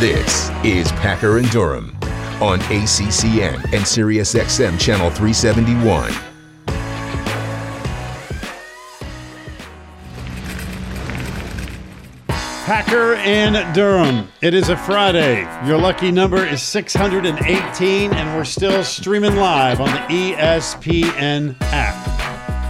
This is Packer and Durham on ACCN and SiriusXM Channel 371. Packer and Durham. It is a Friday. Your lucky number is 618, and we're still streaming live on the ESPN app.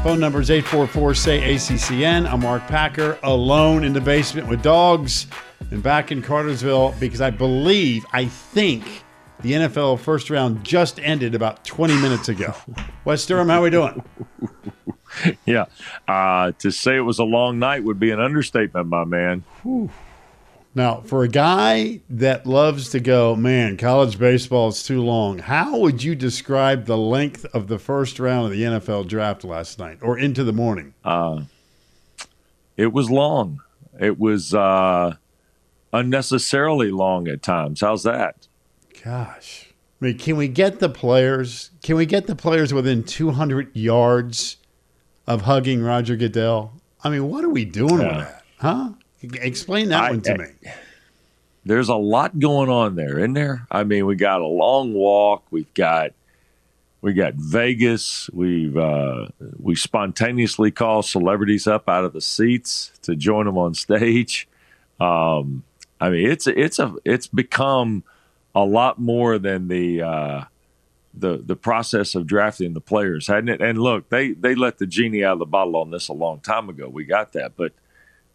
Phone number is 844 say ACCN. I'm Mark Packer, alone in the basement with dogs and back in Cartersville because I believe, I think, the NFL first round just ended about 20 minutes ago. Wes Durham, how we doing? yeah. Uh, to say it was a long night would be an understatement, my man. Now, for a guy that loves to go, man, college baseball is too long, how would you describe the length of the first round of the NFL draft last night or into the morning? Uh, it was long. It was uh, unnecessarily long at times. How's that? Gosh. I mean, can we get the players? Can we get the players within 200 yards of hugging Roger Goodell? I mean, what are we doing yeah. with that? Huh? Explain that I, one to I, me. There's a lot going on there, isn't there? I mean, we got a long walk. We've got we got Vegas. We've uh, we spontaneously call celebrities up out of the seats to join them on stage. Um, I mean, it's it's a it's become a lot more than the uh, the the process of drafting the players, hadn't it? And look, they they let the genie out of the bottle on this a long time ago. We got that, but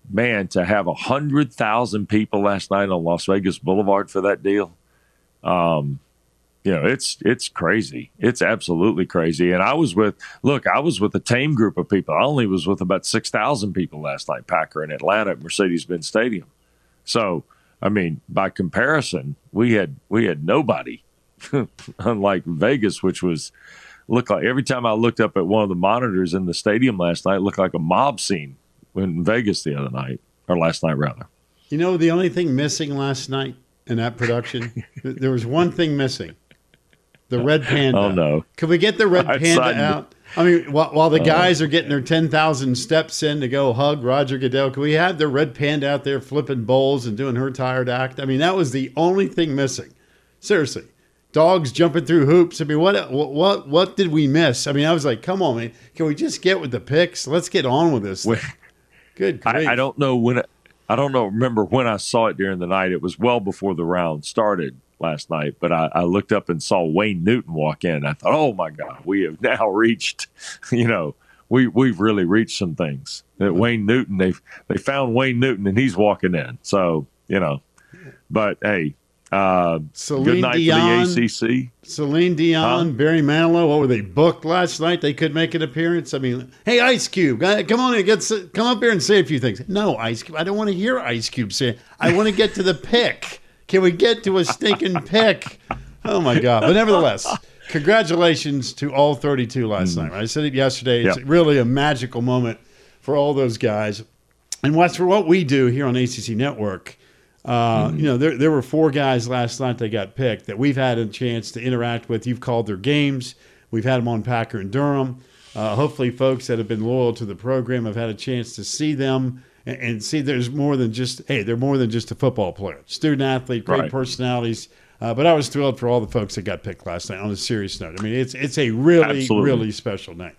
man, to have a hundred thousand people last night on Las Vegas Boulevard for that deal, um, you know, it's it's crazy. It's absolutely crazy. And I was with look, I was with a tame group of people. I only was with about six thousand people last night, Packer in Atlanta at Mercedes-Benz Stadium. So, I mean, by comparison, we had we had nobody, unlike Vegas, which was looked like every time I looked up at one of the monitors in the stadium last night, looked like a mob scene in Vegas the other night or last night rather. You know, the only thing missing last night in that production, there was one thing missing: the red panda. Oh no! Can we get the red panda out? I mean, while, while the uh, guys are getting their ten thousand steps in to go hug Roger Goodell, can we have the red panda out there flipping bowls and doing her tired act? I mean, that was the only thing missing. Seriously, dogs jumping through hoops. I mean, what what what did we miss? I mean, I was like, come on, man, can we just get with the picks? Let's get on with this. Good. I, I, don't know when. I don't know. Remember when I saw it during the night? It was well before the round started last night. But I, I looked up and saw Wayne Newton walk in. I thought, oh my God, we have now reached. You know, we we've really reached some things. That mm-hmm. Wayne Newton, they've they found Wayne Newton and he's walking in. So you know, but hey, uh, Celine good night Dion, for the ACC. Celine Dion, huh? Barry Manilow. What were they booked last night? They could make an appearance. I mean, hey, Ice Cube, come on, and get come up here and say a few things. No, Ice Cube, I don't want to hear Ice Cube say. I want to get to the pick. Can we get to a stinking pick? Oh my God! But nevertheless, congratulations to all 32 last mm. night. I said it yesterday. It's yep. really a magical moment for all those guys. And what's for what we do here on ACC Network uh, mm-hmm. You know, there, there were four guys last night that got picked that we've had a chance to interact with. You've called their games. We've had them on Packer and Durham. Uh, hopefully, folks that have been loyal to the program have had a chance to see them and, and, see there's more than just, hey, they're more than just a football player. Student athlete, great right. personalities. Uh, but I was thrilled for all the folks that got picked last night on a serious note. I mean, it's, it's a really, Absolutely. really special night.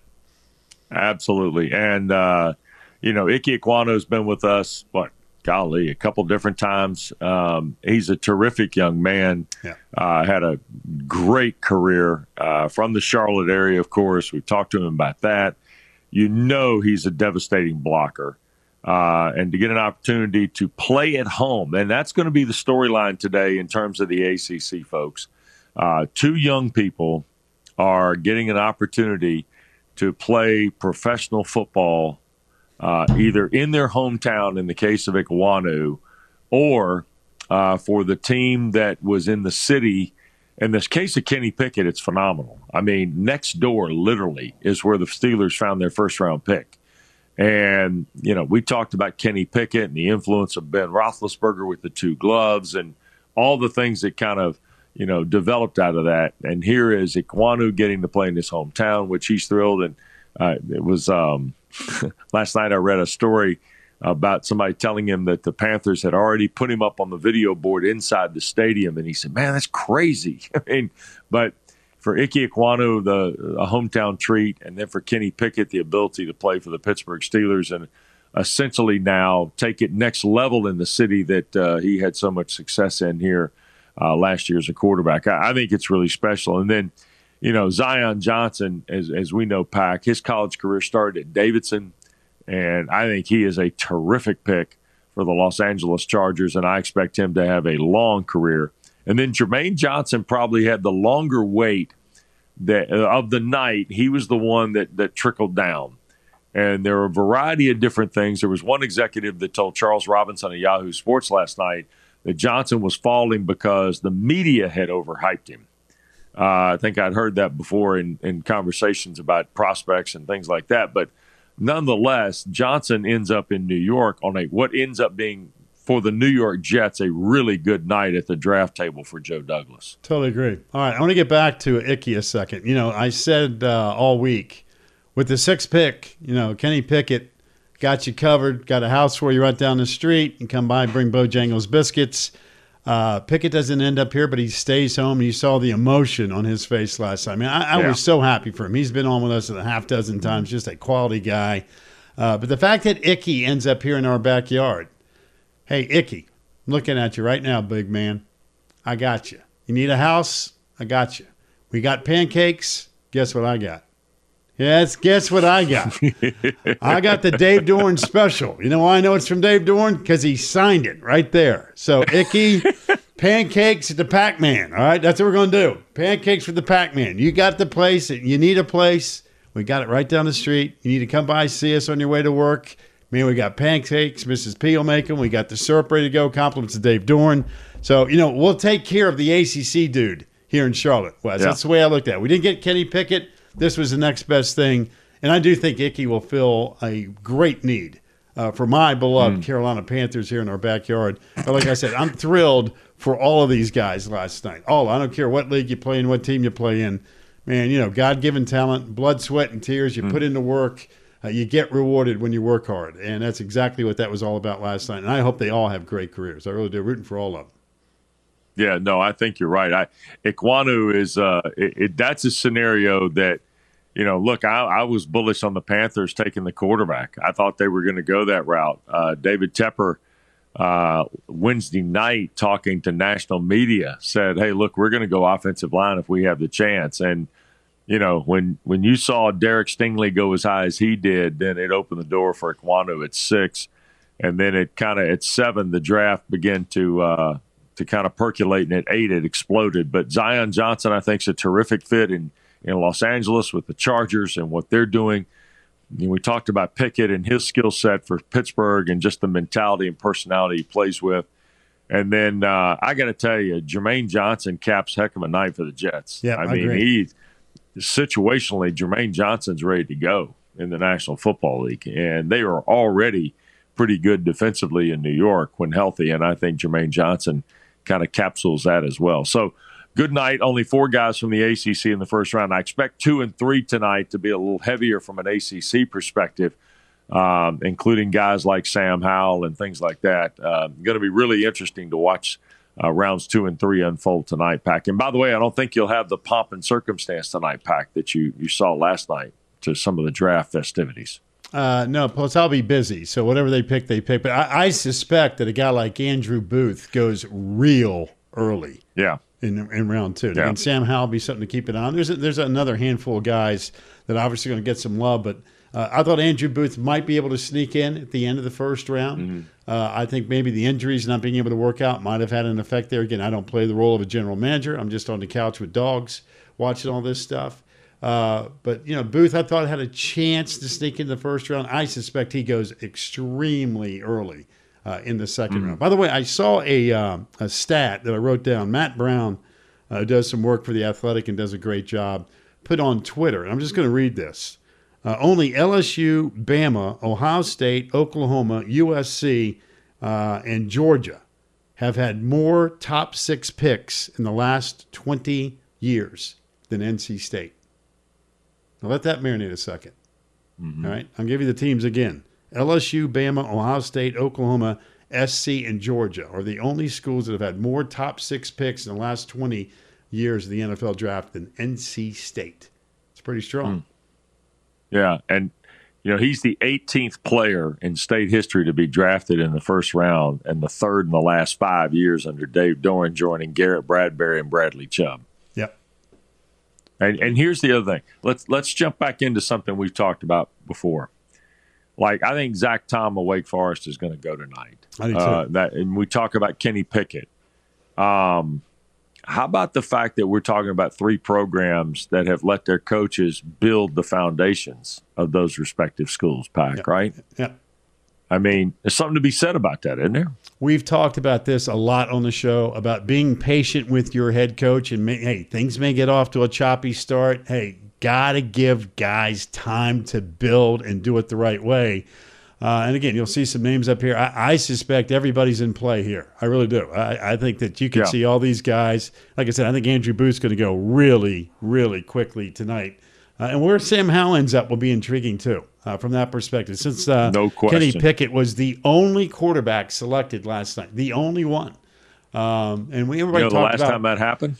Absolutely. And, uh, you know, Ike Ekwonu's been with us, what, golly, a couple different times. Um, he's a terrific young man. Yeah. Uh, had a great career uh, from the Charlotte area, of course. We've talked to him about that. You know, he's a devastating blocker. Uh, and to get an opportunity to play at home. And that's going to be the storyline today in terms of the ACC, folks. Uh, two young people are getting an opportunity to play professional football uh, either in their hometown in the case of Ekwonu or uh, for the team that was in the city. In this case of Kenny Pickett, it's phenomenal. I mean, next door literally is where the Steelers found their first round pick. And, you know, we talked about Kenny Pickett and the influence of Ben Roethlisberger with the two gloves and all the things that kind of, you know, developed out of that. And here is Ekwonu getting to play in his hometown, which he's thrilled. And uh, it was, um, last night I read a story about somebody telling him that the Panthers had already put him up on the video board inside the stadium, and he said, "Man, that's crazy." I mean, but for Ike Ekwonu, the a hometown treat, and then for Kenny Pickett, the ability to play for the Pittsburgh Steelers and essentially now take it next level in the city that uh, he had so much success in here uh, last year as a quarterback. I, I, think it's really special. And then, you know, Zion Johnson, as, as we know, Pack, his college career started at Davidson, and I think he is a terrific pick for the Los Angeles Chargers, and I expect him to have a long career. And then Jermaine Johnson probably had the longer wait that, uh, of the night. He was the one that, that trickled down and there were a variety of different things. There was one executive that told Charles Robinson of Yahoo Sports last night that Johnson was falling because the media had overhyped him. Uh, I think I'd heard that before in, in conversations about prospects and things like that. But nonetheless, Johnson ends up in New York on a what ends up being for the New York Jets a really good night at the draft table for Joe Douglas. Totally agree. All right, I want to get back to Icky a second. You know, I said uh, all week with the sixth pick, you know, Kenny Pickett got you covered, got a house for you right down the street, and come by, bring Bojangles biscuits. Uh, Pickett doesn't end up here, but he stays home. You saw the emotion on his face last time. I mean, I, I yeah. was so happy for him. He's been on with us a half dozen times, just a quality guy. Uh, but the fact that Icky ends up here in our backyard, hey, Icky, I'm looking at you right now, big man. I got you. You need a house? I got you. We got pancakes. Guess what I got? Yes, guess what I got? I got the Dave Doeren special. You know why I know it's from Dave Doeren? Because he signed it right there. So, Icky, pancakes at the Pac Man. All right, that's what we're going to do. Pancakes for the Pac Man. You got the place. and You need a place. We got it right down the street. You need to come by, see us on your way to work. Man, we got pancakes. Mrs. P will make them. We got the syrup ready to go. Compliments to Dave Doeren. So, you know, we'll take care of the ACC dude here in Charlotte, Wes. Yeah. That's the way I looked at it. We didn't get Kenny Pickett this was the next best thing. And I do think Icky will fill a great need uh, for my beloved mm. Carolina Panthers here in our backyard. But like I said, I'm thrilled for all of these guys last night. All I don't care what league you play in, what team you play in. Man, you know, God given talent, blood, sweat, and tears. You mm. put into work. Uh, you get rewarded when you work hard, and that's exactly what that was all about last night. And I hope they all have great careers. I really do, rooting for all of them. Yeah, no, I think you're right. I Ekwonu is uh, it, it, that's a scenario that you know. Look, I, I, was bullish on the Panthers taking the quarterback. I thought they were going to go that route. Uh, David Tepper uh, Wednesday night talking to national media said, "Hey, look, we're going to go offensive line if we have the chance." And you know, when when you saw Derek Stingley go as high as he did, then it opened the door for Ekwonu at six, and then it kind of at seven the draft began to uh, to kind of percolate, and at eight it exploded. But Zion Johnson, I think, is a terrific fit in in Los Angeles with the Chargers and what they're doing. You know, we talked about Pickett and his skill set for Pittsburgh and just the mentality and personality he plays with. And then uh, I got to tell you, Jermaine Johnson caps heck of a night for the Jets. Yeah, I, I mean, he situationally, Jermaine Johnson's ready to go in the National Football League, and they are already pretty good defensively in New York when healthy. And I think Jermaine Johnson kind of capsules that as well. So good night. Only four guys from the ACC in the first round. I expect two and three tonight to be a little heavier from an ACC perspective, um, including guys like Sam Howell and things like that. Uh, going to be really interesting to watch uh, rounds two and three unfold tonight, Pack. And by the way, I don't think you'll have the pomp and circumstance tonight, Pack, that you, you saw last night to some of the draft festivities. Uh, no, plus I'll be busy. So whatever they pick, they pick. But I, I, suspect that a guy like Andrew Booth goes real early. Yeah. In, in round two. Yeah. And Sam Howell be something to keep it on. There's a, there's another handful of guys that obviously going to get some love, but uh, I thought Andrew Booth might be able to sneak in at the end of the first round. Mm-hmm. Uh, I think maybe the injuries, not being able to work out, might have had an effect there. Again, I don't play the role of a general manager. I'm just on the couch with dogs watching all this stuff. Uh, but you know, Booth, I thought had a chance to sneak in the first round. I suspect he goes extremely early uh, in the 2nd mm-hmm. round. By the way, I saw a uh, a stat that I wrote down. Matt Brown uh, does some work for the Athletic and does a great job. Put on Twitter, and I'm just going to read this. Uh, only LSU, Bama, Ohio State, Oklahoma, USC, and Georgia have had more top six picks in the last 20 years than NC State. Now let that marinate a 2nd mm-hmm. All right, I'll give you the teams again: LSU, Bama, Ohio State, Oklahoma, SC, and Georgia are the only schools that have had more top six picks in the last 20 years of the NFL draft than NC State. It's pretty strong. Yeah, and you know he's the 18th player in state history to be drafted in the first round, and the third in the last five years under Dave Doeren, joining Garrett Bradbury and Bradley Chubb. And and here's the other thing. Let's let's jump back into something we've talked about before. Like I think Zach Tom of Wake Forest is going to go tonight. I do too. Uh, that and we talk about Kenny Pickett. Um, how about the fact that we're talking about three programs that have let their coaches build the foundations of those respective schools, Pack, right? Yep. I mean, there's something to be said about that, isn't there? We've talked about this a lot on the show about being patient with your head coach. And may, hey, things may get off to a choppy start. Hey, got to give guys time to build and do it the right way. Uh, and again, you'll see some names up here. I, I, suspect everybody's in play here. I really do. I, I think that you can Yeah. see all these guys. Like I said, I think Andrew Booth's going to go really, really quickly tonight. Uh, and where Sam Howell ends up will be intriguing too, uh, from that perspective. Since uh, No Kenny. Pickett was the only quarterback selected last night, the only one. Um, and we You everybody know, the last about. time that happened,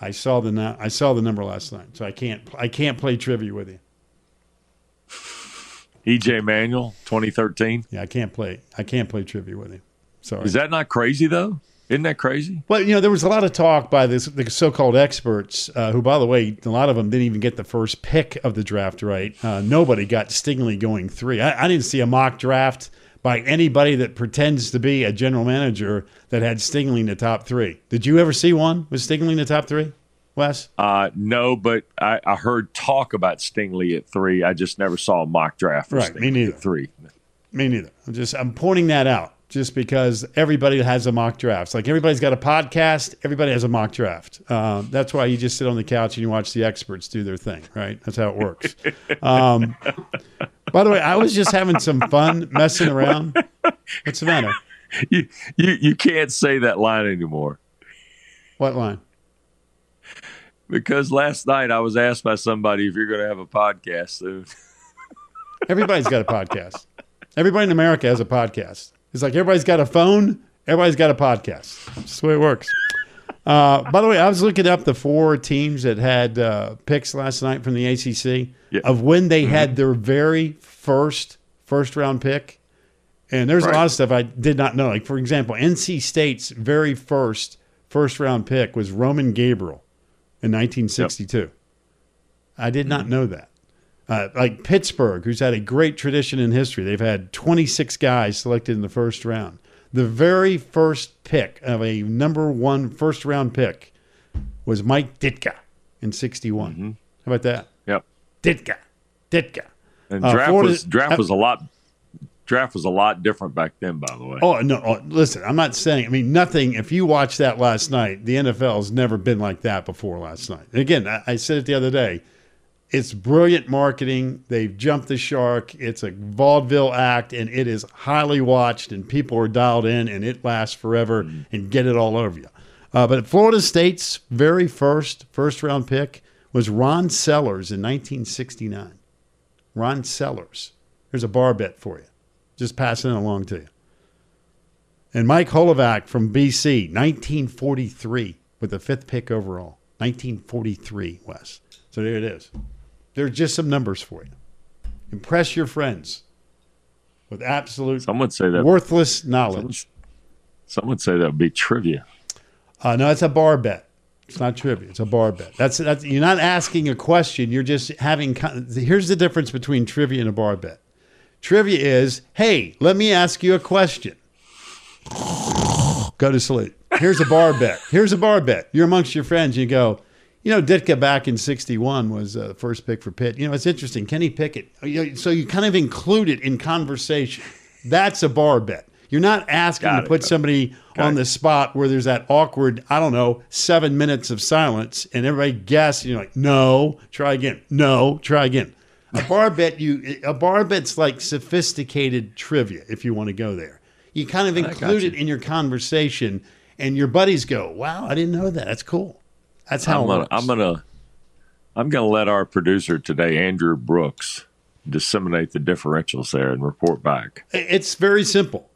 I saw the I saw the number last night, so I can't I can't play trivia with you. EJ Manuel, 2013. Yeah, I can't play I can't play trivia with you. Sorry. Is that not crazy though? Isn't that crazy? Well, you know, there was a lot of talk by this, the so-called experts, uh, who, by the way, a lot of them didn't even get the first pick of the draft right. Uh, nobody got Stingley going three. I, I didn't see a mock draft by anybody that pretends to be a general manager that had Stingley in the top three. Did you ever see one with Stingley in the top three, Wes? Uh, no, but I, I heard talk about Stingley at three. I just never saw a mock draft for Right, me neither. at three. Me neither. I'm just I'm pointing that out just because everybody has a mock draft. Like everybody's got a podcast. Everybody has a mock draft. Um, that's why you just sit on the couch and you watch the experts do their thing. Right? That's how it works. Um, by the way, I was just having some fun messing around. What's the matter? You, you you can't say that line anymore What line? because last night I was asked by somebody if you're going to have a podcast soon. Everybody's got a podcast. Everybody in America has a podcast. It's like everybody's got a phone. Everybody's got a podcast. That's the way it works. Uh, by the way, I was looking up the four teams that had uh, picks last night from the ACC Yeah. of when they had their very first first round pick. And there's a lot of stuff I did not know. Like, for example, NC State's very first first round pick was Roman Gabriel in 1962. I did not know that. Uh, like Pittsburgh, who's had a great tradition in history, they've had 26 guys selected in the first round. The very first pick of a number one first round pick was Mike Ditka in 61. How about that? Yep. Ditka. Ditka. And Uh, draft Florida- was draft was a lot draft was a lot different back then. By the way, Oh no! Oh, listen, I'm not saying. I mean, nothing. If you watched that last night, the NFL has never been like that before. Last night, and again, I, I said it the other day. It's brilliant marketing. They've jumped the shark. It's a vaudeville act, and it is highly watched, and people are dialed in, and it lasts forever, and get it all over you. Uh, but Florida State's very first first round pick was Ron Sellers in 1969. Ron Sellers. Here's a bar bet for you. Just passing it along to you. And Mike Holovak from BC, 1943, with the fifth pick overall. 1943, Wes. So there it is. There's just some numbers for you. Impress your friends with absolute some would say that worthless knowledge. some would say that would be trivia. Uh, no, it's a bar bet. It's not trivia. It's a bar bet. That's that's. You're not asking a question. You're just having. Here's the difference between trivia and a bar bet. Trivia is, hey, let me ask you a question. Go to sleep. Here's a bar bet. Here's a bar bet. You're amongst your friends. You go, you know, Ditka back in '61 was uh, the first pick for Pitt. You know, it's interesting. Kenny Pickett. You know, So you kind of include it in conversation. That's a bar bet. You're not asking Got to it. put somebody on the spot where there's that awkward, I don't know, seven minutes of silence and everybody guesses. You're like, no, try again. No, try again. A bar bet, you a bar bet's like sophisticated trivia if you want to go there. You kind of include it in your conversation, and your buddies go, "Wow, I didn't know that. That's cool." That's how I'm gonna. I'm gonna I'm gonna let our producer today, Andrew Brooks, disseminate the differentials there and report back. It's very simple.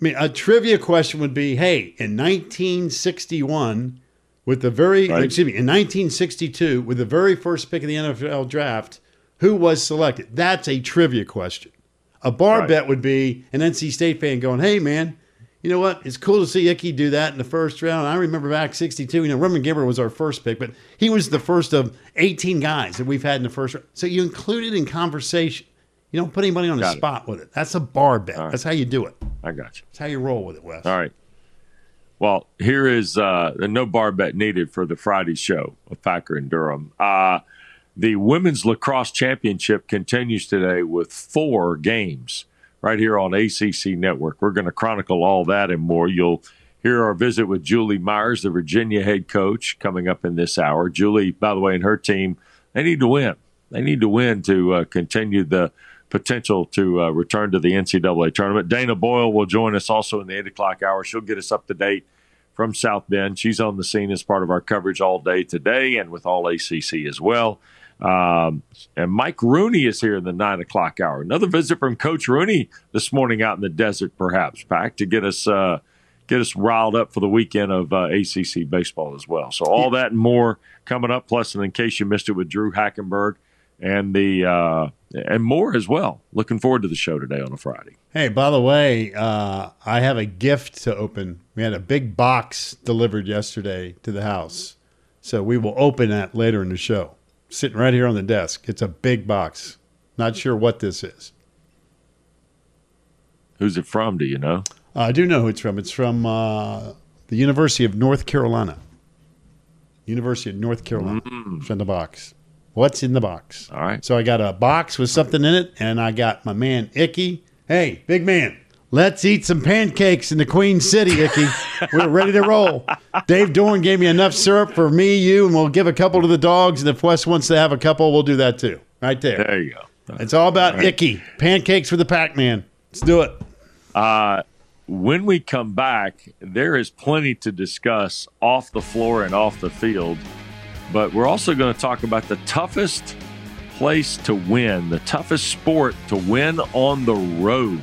I mean, a trivia question would be, hey, in 1961, with the very Right. excuse me, in 1962, with the very first pick of the NFL draft, who was selected? That's a trivia question. A bar Right. bet would be an NC State fan going, "Hey, man, you know what? It's cool to see Icky do that in the first round. I remember back 62, you know, Roman Gabriel was our first pick, but he was the first of 18 guys that we've had in the first round. So you include it in conversation. You don't put anybody on the it. spot with it. That's a bar bet. right. That's how you do it. I got you. That's how you roll with it, Wes. All right. Well, here is uh, the no bar bet needed for the Friday show of Packer and Durham. Uh, the women's lacrosse championship continues today with four games right here on ACC Network. We're going to chronicle all that and more. You'll hear our visit with Julie Myers, the Virginia head coach, coming up in this hour. Julie, by the way, and her team, they need to win. They need to win to uh, continue the potential to uh, return to the NCAA tournament. Dana Boyle will join us also in the 8 o'clock hour. She'll get us up to date from South Bend. She's on the scene as part of our coverage all day today and with all ACC as well. Um, and Mike Rooney is here in the 9 o'clock hour. Another visit from Coach Rooney this morning out in the desert, perhaps, Pack, to get us. Uh, Get us riled up for the weekend of uh, ACC baseball as well. So all that and more coming up. Plus, and in case you missed it with Drew Hackenberg, and the uh, and more as well. Looking forward to the show today on a Friday. Hey, by the way, uh, I have a gift to open. We had a big box delivered yesterday to the house. So we will open that later in the show. Sitting right here on the desk. It's a big box. Not sure what this is. Who's it from? Do you know? Uh, I do know who it's from. It's from uh, the University of North Carolina. University of North Carolina. It's in the box. What's in the box? All right. So I got a box with something in it, and I got my man Icky. Hey, big man, let's eat some pancakes in the Queen City, Icky. We're ready to roll. Dave Doeren gave me enough syrup for me, you, and we'll give a couple to the dogs. And if Wes wants to have a couple, we'll do that too. Right there. There you go. It's all about Icky. Pancakes for the Pac Man. Let's do it. Uh, when we come back, there is plenty to discuss off the floor and off the field, but we're also going to talk about the toughest place to win, the toughest sport to win on the road.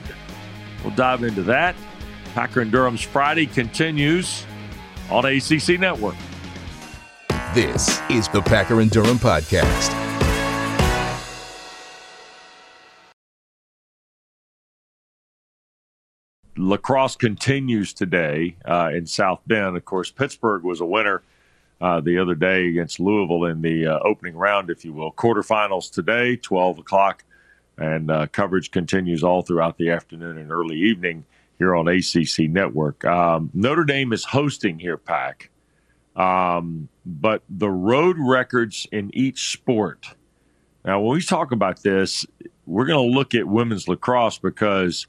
We'll dive into that. Packer and Durham's Friday continues on ACC Network. This is the Packer and Durham Podcast. lacrosse continues today uh, in South Bend. Of course, Pittsburgh was a winner uh, the other day against Louisville in the uh, opening round, if you will. Quarterfinals today, 12 o'clock, and uh, coverage continues all throughout the afternoon and early evening here on ACC Network. Um, Notre Dame is hosting here, Pack. Um, but the road records in each sport. Now, when we talk about this, we're going to look at women's lacrosse because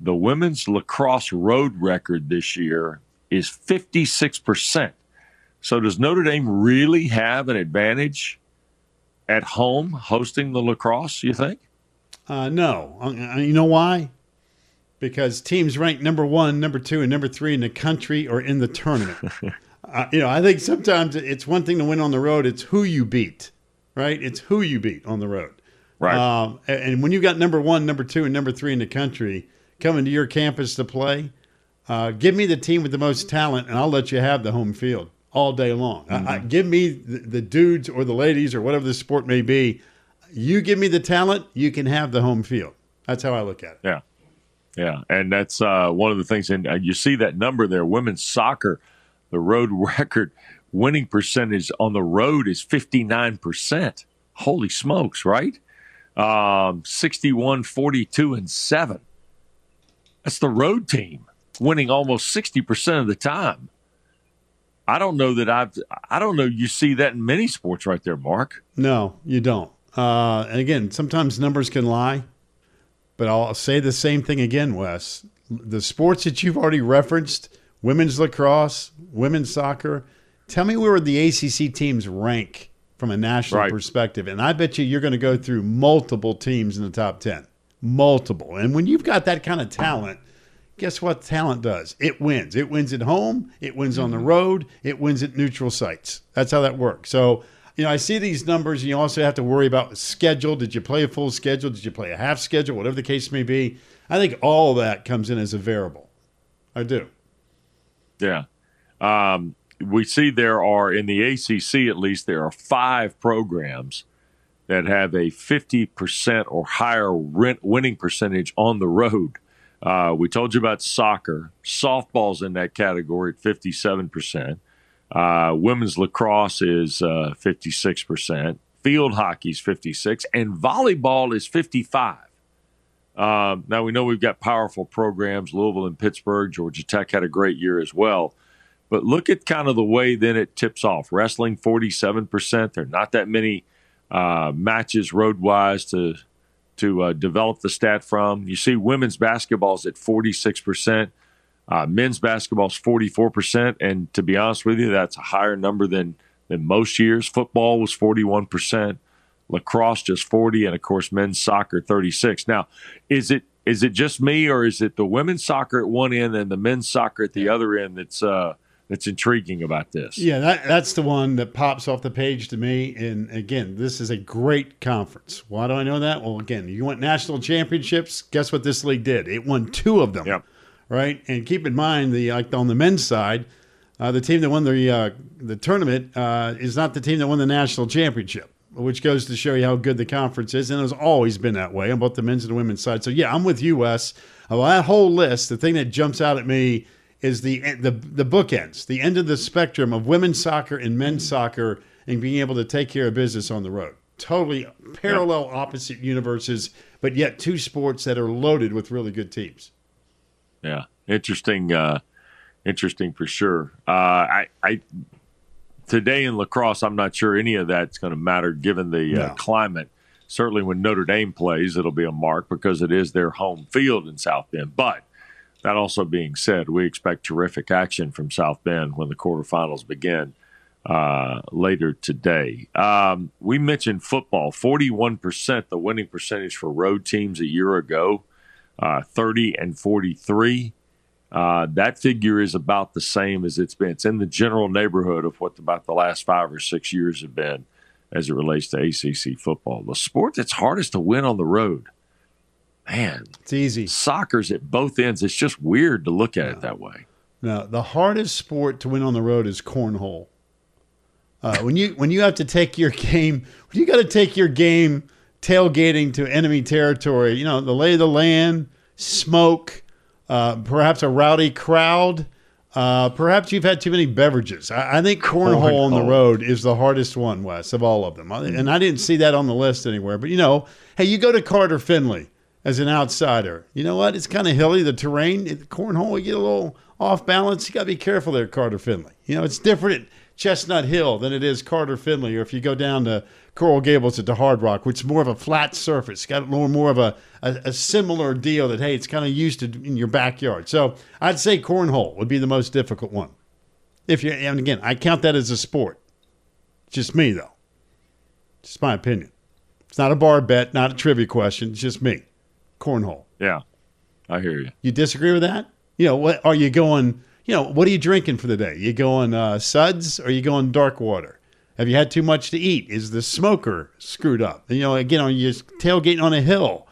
the women's lacrosse road record this year is 56%. So does Notre Dame really have an advantage at home hosting the lacrosse, you think? Uh, no. Uh, you know why? Because teams ranked number one, number two, and number three in the country or in the tournament. uh, you know, I think sometimes it's one thing to win on the road, it's who you beat, right? It's who you beat on the road. Right. Um, and, when you've got number one, number two, and number three in the country coming to your campus to play, uh, give me the team with the most talent, and I'll let you have the home field all day long. I, I, give me the, the dudes or the ladies or whatever the sport may be. You give me the talent, you can have the home field. That's how I look at it. Yeah. Yeah. And that's uh, one of the things. And uh, you see that number there women's soccer, the road record winning percentage on the road is 59%. Holy smokes, right? Um, 61, 42, and 7. That's the road team winning almost 60% of the time. I don't know that I've, I don't know you see that in many sports right there, Mark. No, you don't. Uh, and again, sometimes numbers can lie, but I'll say the same thing again, Wes. The sports that you've already referenced women's lacrosse, women's soccer tell me where the ACC teams rank from a national Right. perspective. And I bet you you're going to go through multiple teams in the top 10. Multiple. And when you've got that kind of talent, guess what talent does? It wins. It wins at home, it wins on the road, it wins at neutral sites. That's how that works. So you know, I see these numbers, and you also have to worry about schedule. Did you play a full schedule? Did you play a half schedule? Whatever the case may be. I think all that comes in as a variable. I do. Yeah. Um, we see there are, in the ACC at least, there are five programs that have a 50% or higher winning percentage on the road. Uh, we told you about soccer. Softball's in that category at 57%. Uh, women's lacrosse is uh, 56%. Field hockey is 56 and volleyball is 55. Um, now we know we've got powerful programs. Louisville and Pittsburgh, Georgia Tech had a great year as well. But look at kind of the way then it tips off. Wrestling 47%. There are not that many uh, matches road wise to to uh, develop the stat from. You see women's basketball is at 46%. Uh, men's basketball is 44%. And to be honest with you, that's a higher number than, than most years. Football was 41%, lacrosse just 40, and of course, men's soccer 36. Now, is it is it just me or is it the women's soccer at one end and the men's soccer at the other end that's uh, that's intriguing about this? Yeah, that, that's the one that pops off the page to me. And again, this is a great conference. Why do I know that? Well, again, you want national championships. Guess what this league did? It won two of them. Yep right? And keep in mind the like on the men's side, uh, the team that won the uh, the tournament uh, is not the team that won the national championship, which goes to show you how good the conference is, and it's always been that way on both the men's and the women's side. So yeah, I'm with you, Wes. Of that whole list, the thing that jumps out at me is the the the bookends, the end of the spectrum of women's soccer and men's soccer, and being able to take care of business on the road. Totally parallel, opposite universes, but yet two sports that are loaded with really good teams yeah, interesting, uh, interesting for sure. Uh, I, I today in lacrosse, I'm not sure any of that's going to matter given the uh, climate. Certainly, when Notre Dame plays, it'll be a mark because it is their home field in South Bend. But that also being said, we expect terrific action from South Bend when the quarterfinals begin uh, later today. Um, we mentioned football, 41% the winning percentage for road teams a year ago uh, 30 and 43. Uh, that figure is about the same as it's been. It's in the general neighborhood of what about the last five or six years have been as it relates to ACC football. The sport that's hardest to win on the road, man, it's easy. Soccer's at both ends. It's just weird to look at it that way. No, the hardest sport to win on the road is cornhole. Uh, when you when you have to take your game, when you got to take your game tailgating to enemy territory, you know, the lay of the land, smoke, uh, perhaps a rowdy crowd. Uh, perhaps you've had too many beverages. I, I think cornhole on the road is the hardest one, Wes, of all of them. And I didn't see that on the list anywhere. But, you know, hey, you go to Carter Finley as an outsider. You know what? It's kind of hilly, the terrain. Cornhole, you get a little off balance. You got to be careful there, Carter Finley. You know, it's different Chestnut Hill than it is Carter Finley, or if you go down to Coral Gables at the Hard Rock, which is more of a flat surface, got more more of a, a, a similar deal that hey, it's kind of used to in your backyard. So I'd say cornhole would be the most difficult one. If you and again, I count that as a sport. Just me though. Just my opinion. It's not a bar bet, not a trivia question. It's just me. Cornhole. Yeah, I hear you. You disagree with that? You know, what are you going? You know, what are you drinking for the day? You going uh, suds or you going dark water? Have you had too much to eat? Is the smoker screwed up? You know, again, are you tailgating on a hill?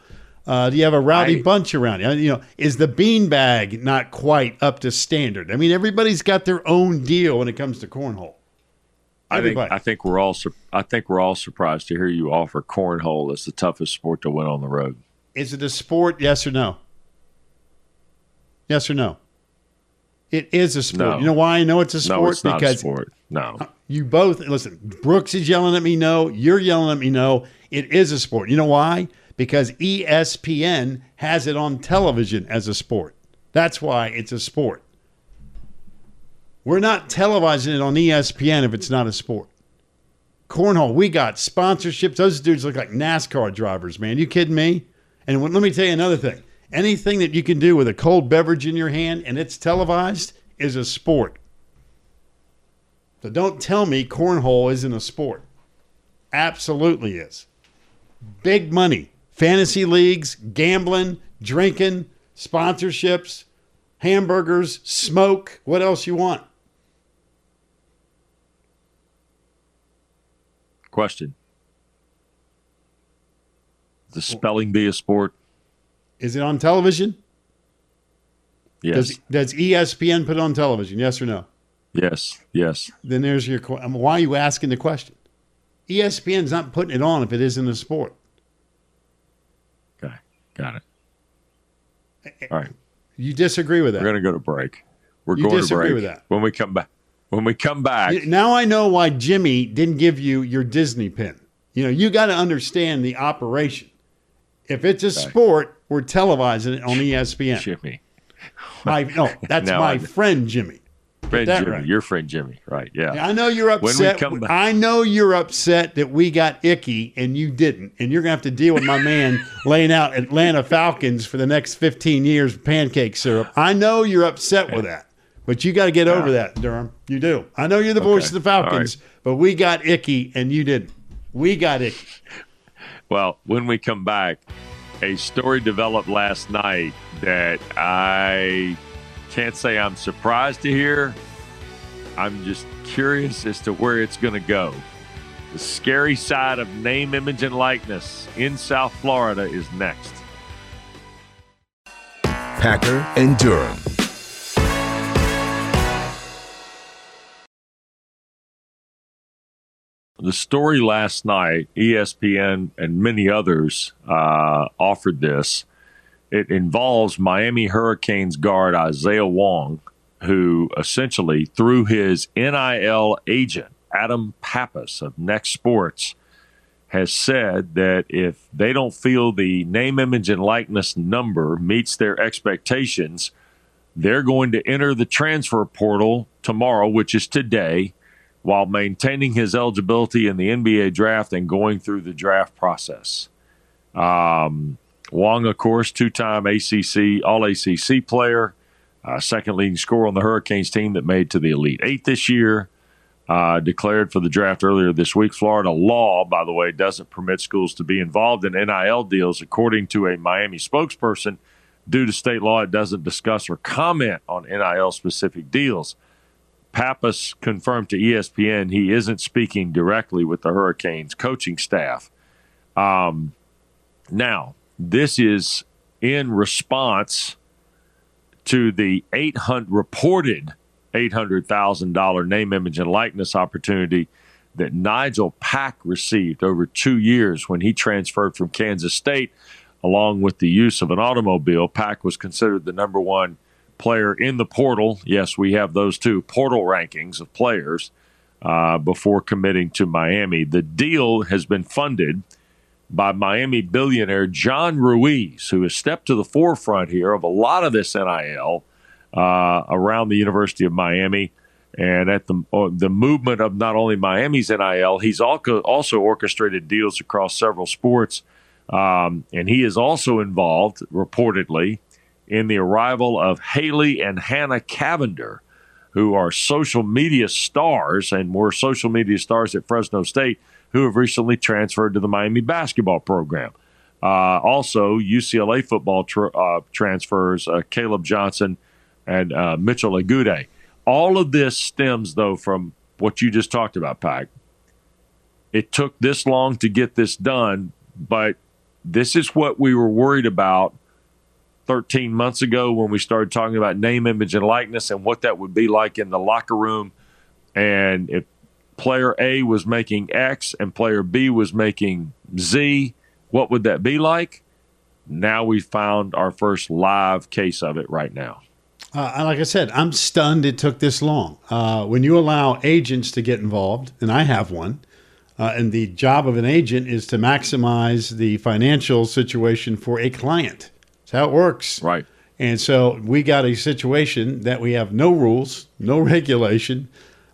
Uh, do you have a rowdy bunch around you? You know, is the bean bag not quite up to standard? I mean, everybody's got their own deal when it comes to cornhole. I think I think we're all I think we're all surprised to hear you offer cornhole as the toughest sport to win on the road. Is it a sport? Yes or no? Yes or no? It is a sport. No. You know why I know it's a sport? No, it's not because a sport. No. You both listen. Brooks is yelling at me. No, you're yelling at me. No, it is a sport. You know why? Because ESPN has it on television as a sport. That's why it's a sport. We're not televising it on ESPN if it's not a sport. Cornhole, we got sponsorships. Those dudes look like NASCAR drivers, man. You kidding me? And let me tell you another thing. Anything that you can do with a cold beverage in your hand and it's televised is a sport. So don't tell me cornhole isn't a sport. Absolutely is. Big money. Fantasy leagues, gambling, drinking, sponsorships, hamburgers, smoke. What else you want? Question. The spelling bee a sport? Is it on television? Yes. Does, does ESPN put it on television? Yes or no? yes. Yes. Then there's your. que- um, Why are you asking the question? ESPN's not putting it on if it isn't a sport. Okay. Got it. All right. You disagree with that? We're going to go to break. We're You going to break. with that? When we come back. When we come back. Now I know why Jimmy didn't give you your Disney pin. You know, you got to understand the operation. If it's a sport, we're televising it on ESPN. Jimmy. My, no, that's Now my I- friend Jimmy. Friend that Jimmy. right. Your friend Jimmy. Right. Yeah. I know you're When we upset. come back- I know you're upset that we got Icky and you didn't, and you're gonna have to deal with my man laying out Atlanta Falcons for the next 15 years with pancake syrup. I know you're upset with that, but you got to get over that, Durham. You do. I know you're the voice Okay. of the Falcons, but we got Icky and you didn't. We got Icky. Well, when we come back, a story developed last night that I can't say I'm surprised to hear. I'm just curious as to where it's going to go. The scary side of name, image, and likeness in South Florida is next. Packer and Durham. The story last night, ESPN and many others uh, offered this. It involves Miami Hurricanes guard Isaiah Wong, who essentially, through his NIL agent, Adam Pappas of Next Sports, has said that if they don't feel the name, image, and likeness number meets their expectations, they're going to enter the transfer portal tomorrow, which is today, while maintaining his eligibility in the NBA draft and going through the draft process. Um, Wong, of course, two-time ACC All ACC player, uh, second leading scorer on the Hurricanes team that made to the Elite Eight this year. Uh, declared for the draft earlier this week. Florida law, by the way, doesn't permit schools to be involved in NIL deals, according to a Miami spokesperson. Due to state law, it doesn't discuss or comment on NIL specific deals. Pappas confirmed to ESPN he isn't speaking directly with the Hurricanes coaching staff. Um, now, this is in response to the 800 reported $800,000 name, image, and likeness opportunity that Nigel Pack received over two years when he transferred from Kansas State, along with the use of an automobile. Pack was considered the number one player in the portal. Yes, we have those two portal rankings of players uh, before committing to Miami. The deal has been funded by Miami billionaire John Ruiz, who has stepped to the forefront here of a lot of this NIL uh, around the University of Miami. And at the uh, the movement of not only Miami's NIL, he's also also orchestrated deals across several sports, um, and he is also involved, reportedly, in the arrival of Haley and Hanna Cavinder, who are social media stars and were social media stars at Fresno State, who have recently transferred to the Miami basketball program. Uh, also, UCLA football uh, transfers uh, Caleb Johnson and uh, Mitchell Agude. All of this stems, though, from what you just talked about, Pack. It took this long to get this done, but this is what we were worried about 13 months ago when we started talking about name, image, and likeness and what that would be like in the locker room. And if player A was making X and player B was making Z, what would that be like? Now we found our first live case of it right now. Uh, like I said, I'm stunned it took this long. Uh, when you allow agents to get involved, and I have one, uh, and the job of an agent is to maximize the financial situation for a client. How it works. Right. And so we got a situation that we have no rules, no regulation.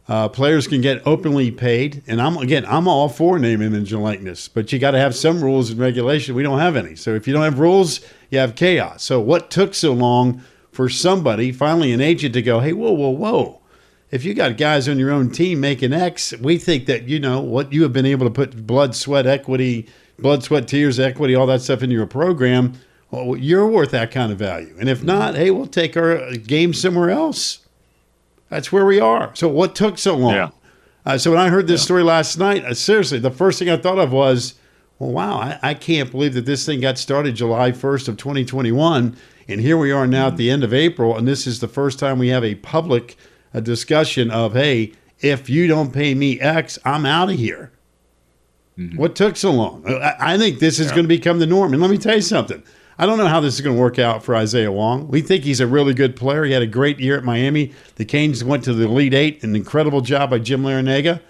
Uh, players can get openly paid, and I'm again, I'm all for name, image, and likeness, but you got to have some rules and regulation. We don't have any. So if you don't have rules, you have chaos. So what took so long for somebody, finally an agent, to go, hey, whoa, whoa, whoa? If you got guys on your own team making X, we think that you know what you have been able to put blood, sweat, equity, blood, sweat, tears, equity, all that stuff into your program. Well, you're worth that kind of value. And if mm-hmm. not, hey, we'll take our uh, game somewhere else. That's where we are. So what took so long? Yeah. Uh, so when I heard this story last night, uh, seriously, the first thing I thought of was, well, wow, I, I can't believe that this thing got started July 1st of 2021. And here we are now at mm-hmm. the end of April. And this is the first time we have a public a discussion of, hey, if you don't pay me X, I'm out of here. Mm-hmm. What took so long? Uh, I, I think this is going to become the norm. And let me tell you something. I don't know how this is going to work out for Isaiah Wong. We think he's a really good player. He had a great year at Miami. The Canes went to the Elite Eight, an incredible job by Jim Larrañaga.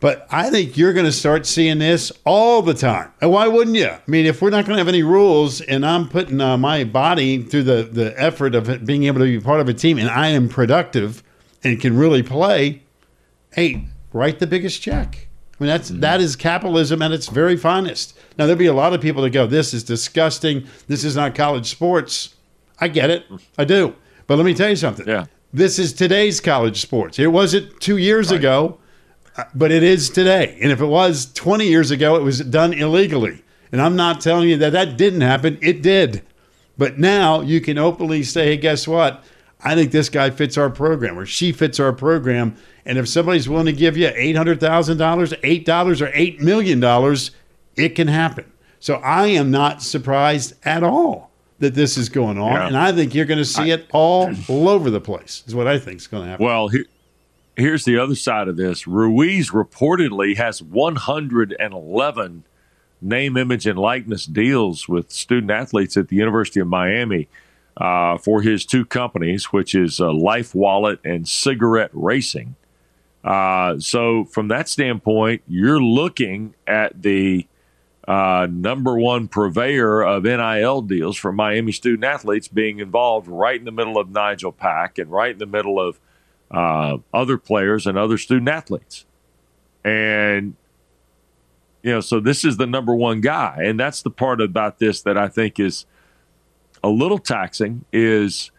But I think you're going to start seeing this all the time. And why wouldn't you? I mean, if we're not going to have any rules and I'm putting uh, my body through the, the effort of being able to be part of a team and I am productive and can really play, hey, write the biggest check. I mean, that's that is capitalism at its very finest. Now there'll be a lot of people that go, "This is disgusting. This is not college sports." I get it, I do. But let me tell you something. Yeah. This is today's college sports. It wasn't two years ago, uh, but it is today. And if it was 20 years ago, it was done illegally. And I'm not telling you that that didn't happen. It did. But now you can openly say, hey, guess what? I think this guy fits our program or she fits our program. And if somebody's willing to give you $800,000, $8 or $8 million, it can happen. So I am not surprised at all that this is going on. Yeah. And I think you're going to see it all, all over the place, is what I think is going to happen. Well, here, here's the other side of this. Ruiz reportedly has 111 name, image, and likeness deals with student athletes at the University of Miami uh, for his two companies, which is uh, Life Wallet and Cigarette Racing. Uh, so, from that standpoint, you're looking at the uh, number one purveyor of NIL deals for Miami student athletes being involved right in the middle of Nigel Pack and right in the middle of uh, other players and other student athletes. And, you know, so this is the number one guy. And that's the part about this that I think is a little taxing is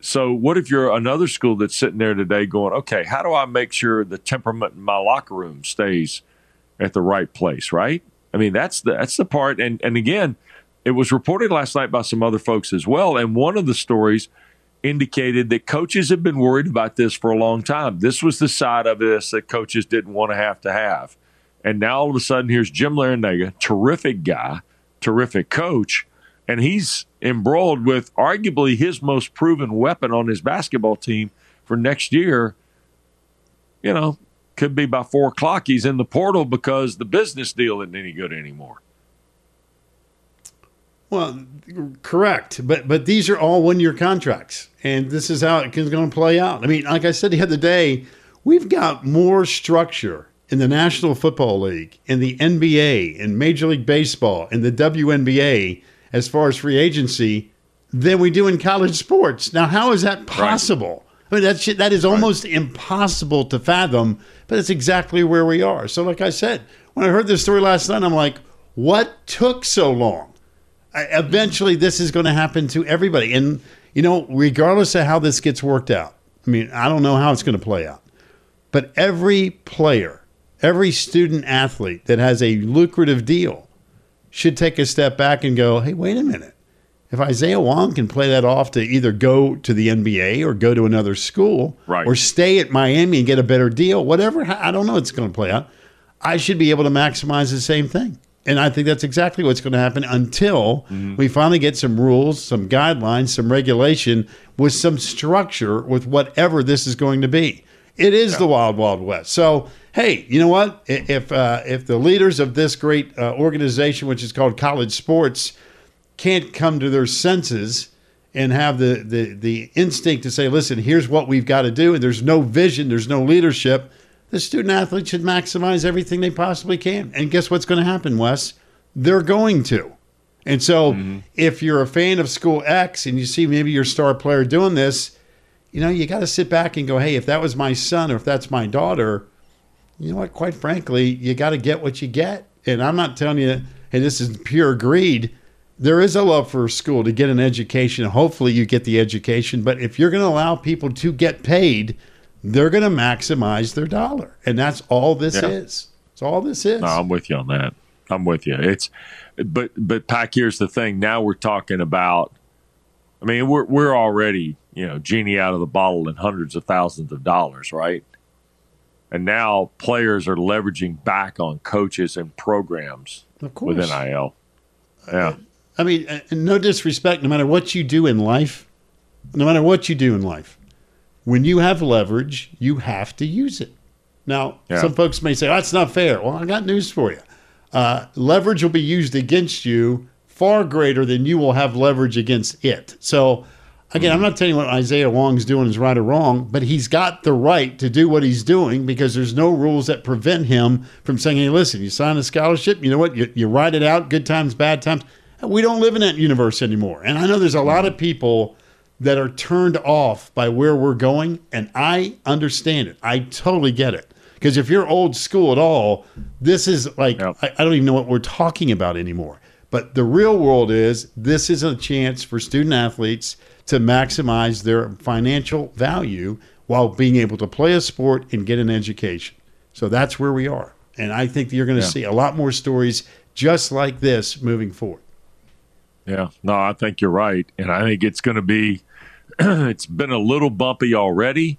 so what if you're another school that's sitting there today going, okay, how do I make sure the temperament in my locker room stays at the right place, right? I mean, that's the that's the part. And and again, it was reported last night by some other folks as well. And one of the stories indicated that coaches have been worried about this for a long time. This was the side of this that coaches didn't want to have to have. And now all of a sudden, here's Jim Larrañaga, terrific guy, terrific coach, and he's embroiled with arguably his most proven weapon on his basketball team for next year. You know, could be by four o'clock he's in the portal because the business deal isn't any good anymore. Well, correct, but but these are all one-year contracts, and this is how it is going to play out. I mean, like I said the other day, we've got more structure in the National Football League, in the NBA, in Major League Baseball, in the WNBA, as far as free agency, than we do in college sports. Now, how is that possible? I mean, that shit, that is almost impossible to fathom, but it's exactly where we are. So, like I said, when I heard this story last night, I'm like, what took so long? I, eventually, this is going to happen to everybody. And, you know, regardless of how this gets worked out, I mean, I don't know how it's going to play out, but every player, every student athlete that has a lucrative deal should take a step back and go, hey, wait a minute. If Isaiah Wong can play that off to either go to the NBA or go to another school Right. or stay at Miami and get a better deal, whatever, I don't know it's going to play out. I should be able to maximize the same thing. And I think that's exactly what's going to happen until mm-hmm. we finally get some rules, some guidelines, some regulation with some structure with whatever this is going to be. It is the wild, wild west. So, hey, you know what? If uh, if the leaders of this great uh, organization, which is called college sports, can't come to their senses and have the, the the instinct to say, listen, here's what we've got to do, and there's no vision, there's no leadership, the student athlete should maximize everything they possibly can. And guess what's going to happen, Wes? They're going to. And so if you're a fan of school X and you see maybe your star player doing this, you know, you got to sit back and go, hey, if that was my son or if that's my daughter, you know what? Quite frankly, you got to get what you get. And I'm not telling you, hey, this is pure greed. There is a love for school to get an education. Hopefully, you get the education. But if you're going to allow people to get paid, they're going to maximize their dollar. And that's all this Yeah. is. That's all this is. No, I'm with you on that. I'm with you. It's, but but Pack. Here's the thing. Now we're talking about. I mean, we're we're already you know genie out of the bottle and hundreds of thousands of dollars, right? and now players are leveraging back on coaches and programs Of course. with NIL. Yeah, I mean, uh, no disrespect, no matter what you do in life, no matter what you do in life, when you have leverage, you have to use it. Now, Yeah. some folks may say, oh, that's not fair. Well, I got news for you. Uh, leverage will be used against you far greater than you will have leverage against it. So, again, I'm not telling you what Isaiah Wong's doing is right or wrong, but he's got the right to do what he's doing because there's no rules that prevent him from saying, hey, listen, you sign a scholarship, you know what, you, you write it out, good times, bad times. We don't live in that universe anymore. And I know there's a lot of people that are turned off by where we're going, and I understand it. I totally get it. Because if you're old school at all, this is like, Yep. I, I don't even know what we're talking about anymore. But the real world is this is a chance for student athletes to maximize their financial value while being able to play a sport and get an education. So that's where we are. And I think you're going to Yeah. see a lot more stories just like this moving forward. yeah. No, I think you're right, and I think it's going to be. it's been a little bumpy already.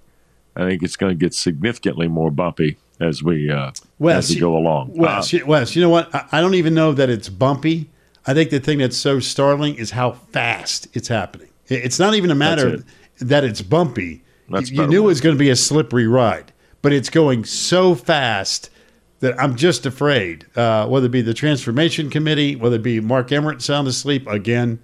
I think it's going to get significantly more bumpy as we uh, Wes, as we go along. Wes, Uh, you- Wes, you know what? I, I don't even know that it's bumpy. I think the thing that's so startling is how fast it's happening. It- It's not even a matter That's that it's bumpy. That's you, you knew it was going to be a slippery ride, but it's going so fast that I'm just afraid. Uh, whether it be the transformation committee, whether it be Mark Emmert sound asleep again,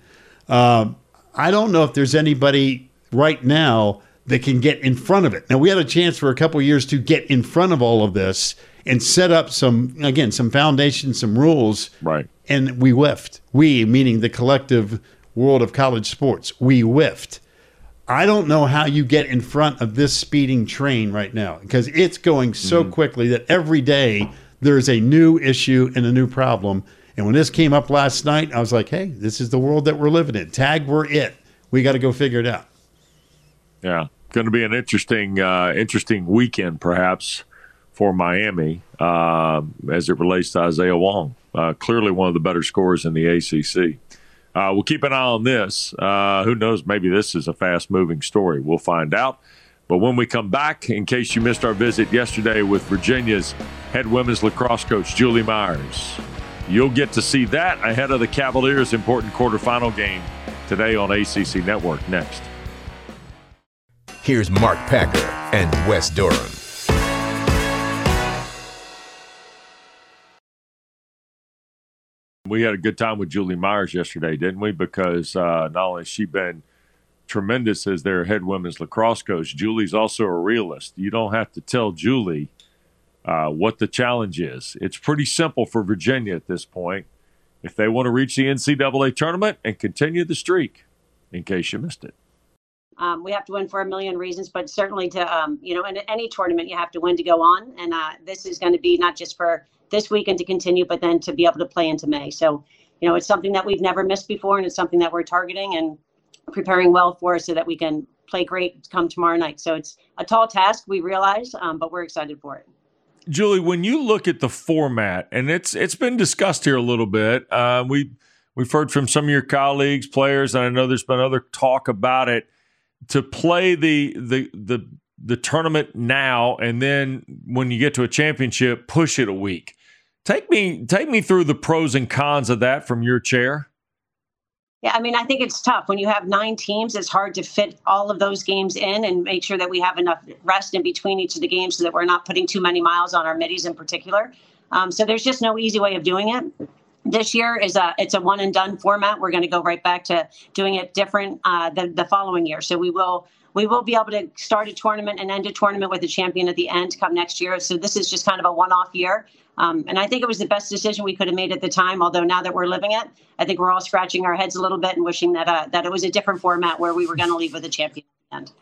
um, I don't know if there's anybody right now that can get in front of it. Now we had a chance for a couple years to get in front of all of this and set up some again some foundation, some rules, Right. And we whiffed. We meaning the collective world of college sports. We whiffed. I don't know how you get in front of this speeding train right now because it's going so quickly that every day there's a new issue and a new problem. And when this came up last night, I was like, hey, this is the world that we're living in. Tag, we're it. We got to go figure it out. Yeah, going to be an interesting, uh, interesting weekend, perhaps for Miami uh, as it relates to Isaiah Wong. Uh, clearly, one of the better scorers in the ACC. Uh, we'll keep an eye on this. Uh, who knows? Maybe this is a fast-moving story. We'll find out. But when we come back, in case you missed our visit yesterday with Virginia's head women's lacrosse coach Julie Myers, you'll get to see that ahead of the Cavaliers' important quarterfinal game today on ACC Network. Next. Here's Mark Packer and Wes Durham. We had a good time with Julie Myers yesterday, didn't we? Because uh, not only has she been tremendous as their head women's lacrosse coach, Julie's also a realist. You don't have to tell Julie uh, what the challenge is. It's pretty simple for Virginia at this point. If they want to reach the NCAA tournament and continue the streak, in case you missed it. Um, we have to win for a million reasons, but certainly to um, you know, in any tournament you have to win to go on, and uh, this is going to be not just for this weekend to continue, but then to be able to play into May. So, you know, it's something that we've never missed before, and it's something that we're targeting and preparing well for, so that we can play great come tomorrow night. So it's a tall task, we realize, um, but we're excited for it. Julie, when you look at the format, and it's it's been discussed here a little bit, uh, we we've heard from some of your colleagues, players, and I know there's been other talk about it. To play the the the the tournament now, and then when you get to a championship, push it a week. Take me take me through the pros and cons of that from your chair. Yeah, I mean, I think it's tough when you have nine teams. It's hard to fit all of those games in and make sure that we have enough rest in between each of the games so that we're not putting too many miles on our middies in particular. Um, so there's just no easy way of doing it. This year is a it's a one and done format. We're going to go right back to doing it different uh, the the following year. So we will we will be able to start a tournament and end a tournament with a champion at the end come next year. So this is just kind of a one off year. Um, and I think it was the best decision we could have made at the time. Although now that we're living it, I think we're all scratching our heads a little bit and wishing that uh, that it was a different format where we were going to leave with a champion at the end.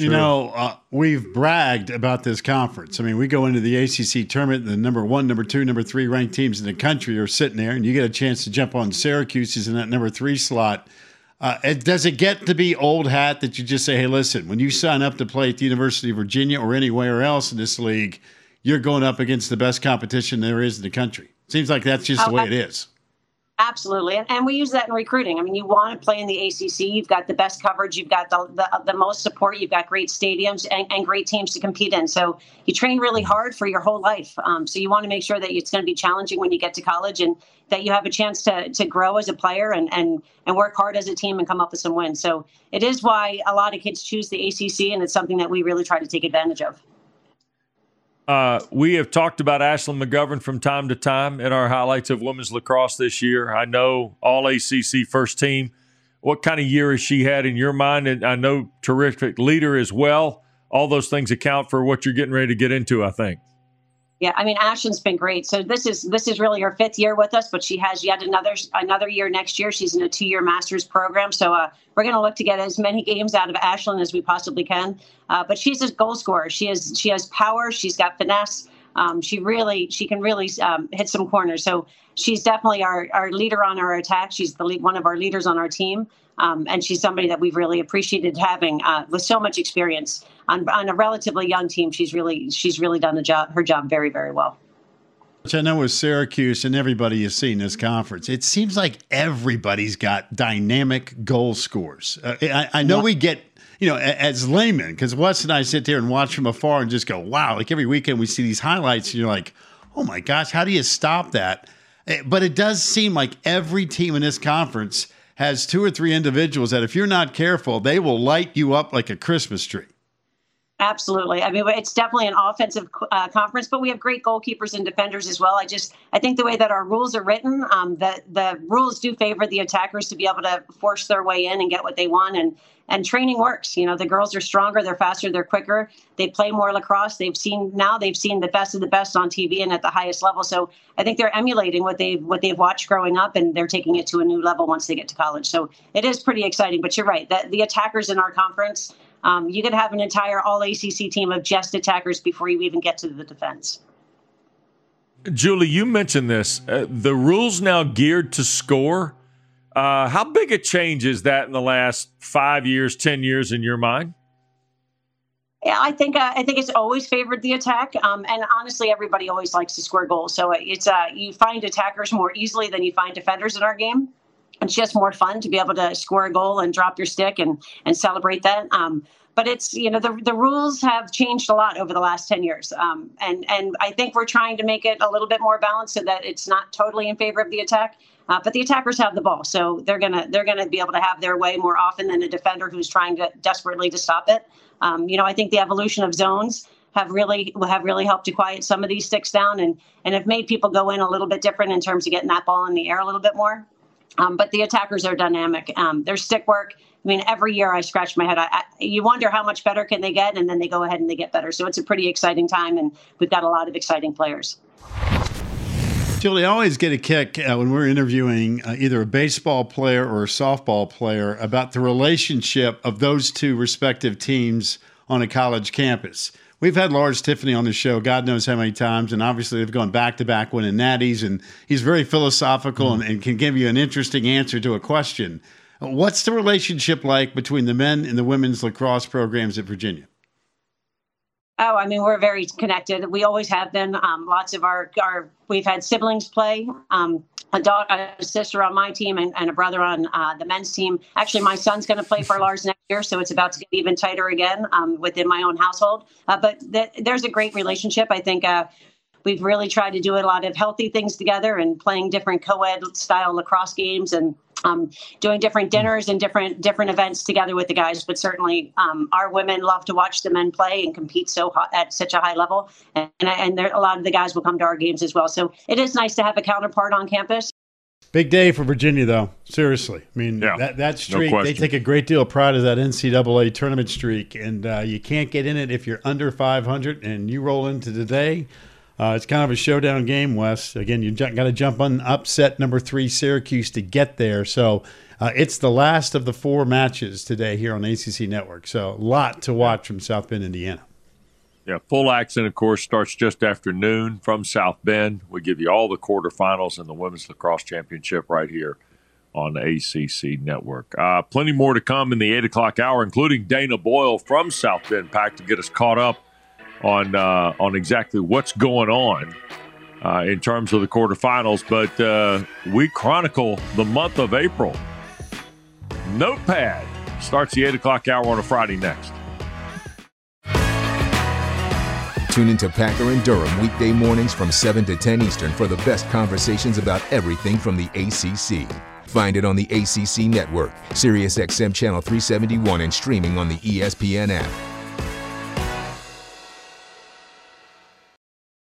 You know, uh, we've bragged about this conference. I mean, we go into the ACC tournament, the number one, number two, number three ranked teams in the country are sitting there, and you get a chance to jump on Syracuse who's in that number three slot. Uh, it, does it get to be old hat that you just say, hey, listen, when you sign up to play at the University of Virginia or anywhere else in this league, you're going up against the best competition there is in the country? Seems like that's just the way I- it is. Absolutely, and, and we use that in recruiting. I mean, you want to play in the ACC. You've got the best coverage. You've got the the, the most support. You've got great stadiums and, and, great teams to compete in. So you train really hard for your whole life. Um, so you want to make sure that it's going to be challenging when you get to college, and that you have a chance to to grow as a player and and and work hard as a team and come up with some wins. So it is why a lot of kids choose the ACC, and it's something that we really try to take advantage of. Uh, we have talked about Ashlyn McGovern from time to time in our highlights of women's lacrosse this year. I know all ACC first team. What kind of year has she had in your mind? And I know terrific leader as well. All those things account for what you're getting ready to get into, I think. Yeah, I mean, Ashlyn's been great. So this is this is really her fifth year with us, but she has yet another another year next year. She's in a two year master's program, so uh, we're going to look to get as many games out of Ashlyn as we possibly can. Uh, but she's a goal scorer. She has she has power. She's got finesse. Um, she really she can really um, hit some corners. So she's definitely our our leader on our attack. She's the lead, one of our leaders on our team. Um, and she's somebody that we've really appreciated having uh, with so much experience on, on a relatively young team. She's really she's really done the job her job very very well. Which I know with Syracuse and everybody you see in this conference, it seems like everybody's got dynamic goal scores. Uh, I, I, know yeah. we get, you know, as laymen, because Wes and I sit there and watch from afar and just go, wow, like every weekend we see these highlights and you're like, oh my gosh, how do you stop that? Eh, but it does seem like every team in this conference has two or three individuals that, if you're not careful, they will light you up like a Christmas tree. Absolutely. I mean, it's definitely an offensive uh, conference, but we have great goalkeepers and defenders as well. I just, I think the way that our rules are written, um, the the rules do favor the attackers to be able to force their way in and get what they want, and and training works. You know, the girls are stronger, they're faster, they're quicker. They play more lacrosse. They've seen now they've seen the best of the best on TV and at the highest level. So I think they're emulating what they've what they've watched growing up, and they're taking it to a new level once they get to college. So it is pretty exciting. But you're right that the attackers in our conference um, you could have an entire all ACC team of just attackers before you even get to the defense. Julie, you mentioned this. Uh, the rules now geared to score. Uh, how big a change is that in the last five years, ten years, in your mind? Yeah, I think uh, I think it's always favored the attack, um, and honestly, everybody always likes to score goals. So it's uh, you find attackers more easily than you find defenders in our game it's just more fun to be able to score a goal and drop your stick and and celebrate that. Um, but it's you know the the rules have changed a lot over the last 10 years. Um, and and i think we're trying to make it a little bit more balanced so that it's not totally in favor of the attack. Uh, but the attackers have the ball so they're gonna they're gonna be able to have their way more often than a defender who's trying to desperately to stop it. Um, you know i think the evolution of zones have really have really helped to quiet some of these sticks down and and have made people go in a little bit different in terms of getting that ball in the air a little bit more um, but the attackers are dynamic. Um, their stick work. I mean, every year I scratch my head. I, I, you wonder how much better can they get, and then they go ahead and they get better. So it's a pretty exciting time, and we've got a lot of exciting players. Julie, I always get a kick uh, when we're interviewing uh, either a baseball player or a softball player about the relationship of those two respective teams on a college campus. We've had Lars Tiffany on the show, God knows how many times, and obviously they've gone back to back winning natties, and he's very philosophical mm. and, and can give you an interesting answer to a question. What's the relationship like between the men and the women's lacrosse programs at Virginia? Oh, I mean, we're very connected. We always have been. Um, lots of our, our we've had siblings play. Um, a daughter, a sister on my team, and, and a brother on uh, the men's team. Actually, my son's going to play for Lars next year, so it's about to get even tighter again um, within my own household. Uh, but th- there's a great relationship. I think uh, we've really tried to do a lot of healthy things together and playing different co-ed style lacrosse games and um, doing different dinners and different different events together with the guys. But certainly, um, our women love to watch the men play and compete so hot, at such a high level, and and there, a lot of the guys will come to our games as well. So it is nice to have a counterpart on campus. Big day for Virginia, though. Seriously, I mean yeah, that that streak. No they take a great deal of pride of that NCAA tournament streak, and uh, you can't get in it if you're under 500. And you roll into today uh, it's kind of a showdown game, Wes. Again, you've got to jump on upset number three Syracuse to get there. So uh, it's the last of the four matches today here on ACC Network. So a lot to watch from South Bend, Indiana. Yeah, full action, of course, starts just after noon from South Bend. We give you all the quarterfinals and the Women's Lacrosse Championship right here on the ACC Network. Uh, plenty more to come in the 8 o'clock hour, including Dana Boyle from South Bend Pack to get us caught up on uh, on exactly what's going on uh, in terms of the quarterfinals. But uh, we chronicle the month of April. Notepad starts the 8 o'clock hour on a Friday next. Tune into Packer and Durham weekday mornings from 7 to 10 Eastern for the best conversations about everything from the ACC. Find it on the ACC network, SiriusXM Channel 371, and streaming on the ESPN app.